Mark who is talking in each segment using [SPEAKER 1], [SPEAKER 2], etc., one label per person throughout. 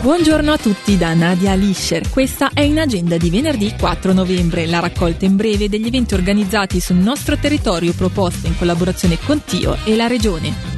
[SPEAKER 1] Buongiorno a tutti da Nadia Lischer. Questa è in agenda di venerdì 4 novembre, la raccolta in breve degli eventi organizzati sul nostro territorio proposta in collaborazione con Tio e la Regione.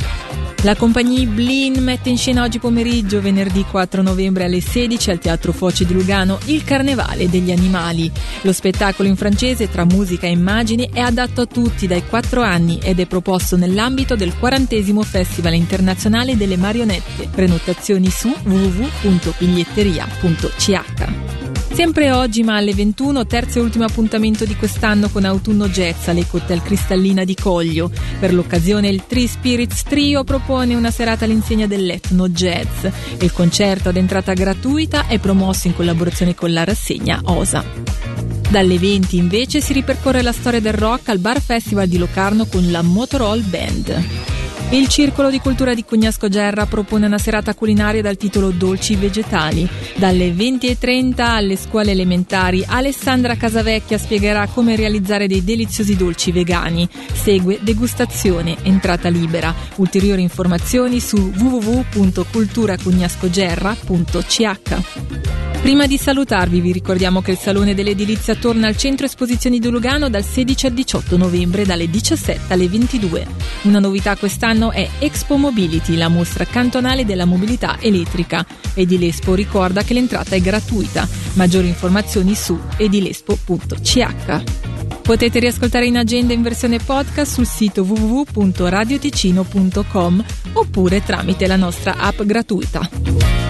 [SPEAKER 1] La compagnia Blin mette in scena oggi pomeriggio, venerdì 4 novembre alle 16 al Teatro Foce di Lugano, Il Carnevale degli Animali. Lo spettacolo in francese tra musica e immagini è adatto a tutti dai 4 anni ed è proposto nell'ambito del 40 Festival internazionale delle marionette. Prenotazioni su www.biglietteria.ch. Sempre oggi, ma alle 21, terzo e ultimo appuntamento di quest'anno con Autunno Jazz all'Eco Hotel Cristallina di Coglio. Per l'occasione il Tree Spirits Trio propone una serata all'insegna dell'etno jazz. Il concerto ad entrata gratuita è promosso in collaborazione con la rassegna OSA. Dalle 20 invece si ripercorre la storia del rock al Bar Festival di Locarno con la Motorola Band. Il Circolo di Cultura di Cugnasco Gerra propone una serata culinaria dal titolo Dolci Vegetali. Dalle 20.30 alle scuole elementari Alessandra Casavecchia spiegherà come realizzare dei deliziosi dolci vegani. Segue degustazione, entrata libera. Ulteriori informazioni su www.culturacugnascogerra.ch. Prima di salutarvi vi ricordiamo che il Salone dell'Edilizia torna al Centro Esposizioni di Lugano dal 16 al 18 novembre dalle 17 alle 22. Una novità quest'anno è Expo Mobility, la mostra cantonale della mobilità elettrica. Edilespo ricorda che l'entrata è gratuita. Maggiori informazioni su edilespo.ch. Potete riascoltare in agenda in versione podcast sul sito www.radioticino.com oppure tramite la nostra app gratuita.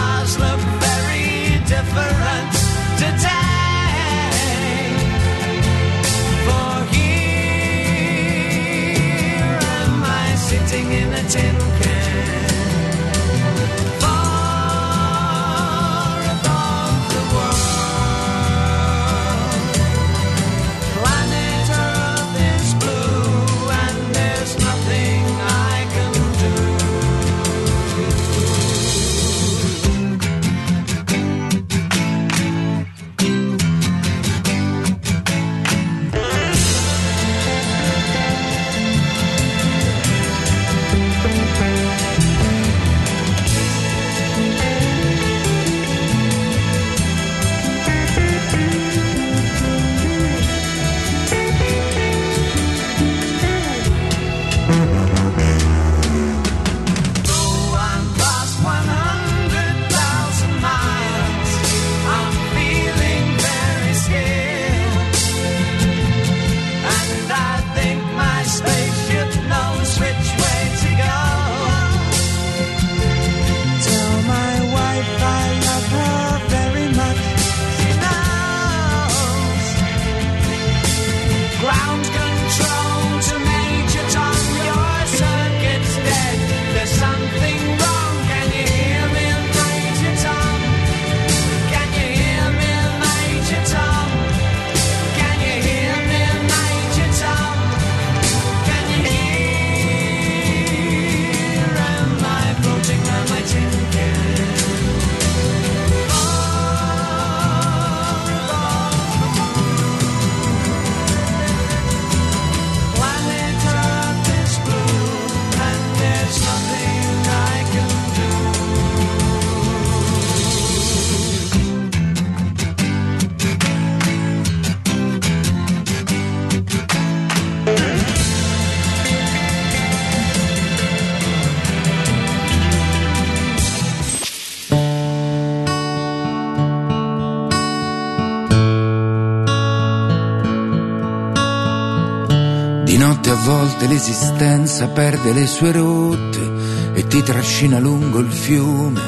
[SPEAKER 2] notte a volte l'esistenza perde le sue rotte e ti trascina lungo il fiume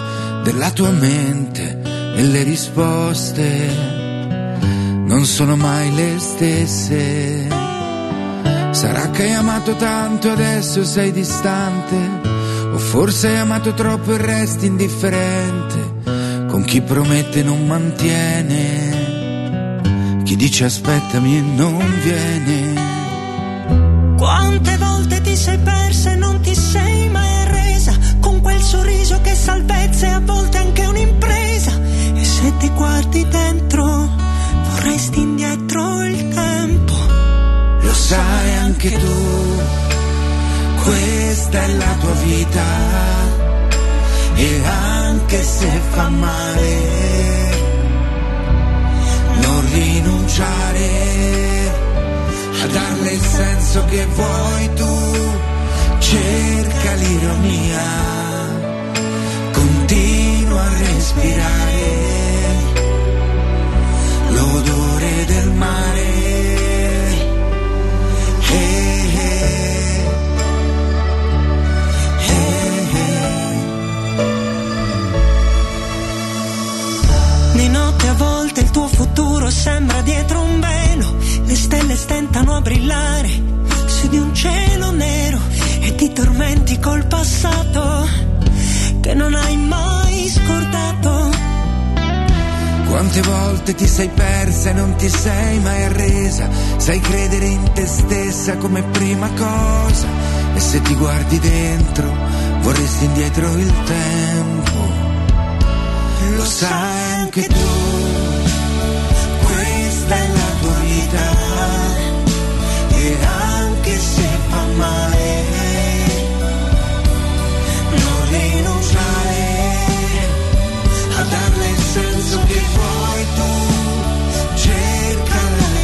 [SPEAKER 2] della tua mente e le risposte non sono mai le stesse. Sarà che hai amato tanto e adesso sei distante, o forse hai amato troppo e resti indifferente, con chi promette non mantiene, chi dice aspettami e non viene.
[SPEAKER 3] Quante volte ti sei persa e non ti sei mai arresa, con quel sorriso che salvezza e a volte anche un'impresa, e se ti guardi dentro vorresti indietro il tempo.
[SPEAKER 2] Lo sai anche tu, questa è la tua vita. E anche se fa male, non rinunciare il senso che vuoi tu. Cerca l'ironia, continua a respirare
[SPEAKER 3] brillare su di un cielo nero e ti tormenti col passato che non hai mai scordato
[SPEAKER 2] quante volte ti sei persa e non ti sei mai arresa, sai credere in te stessa come prima cosa e se ti guardi dentro vorresti indietro il tempo. Lo sai anche tu, questa è la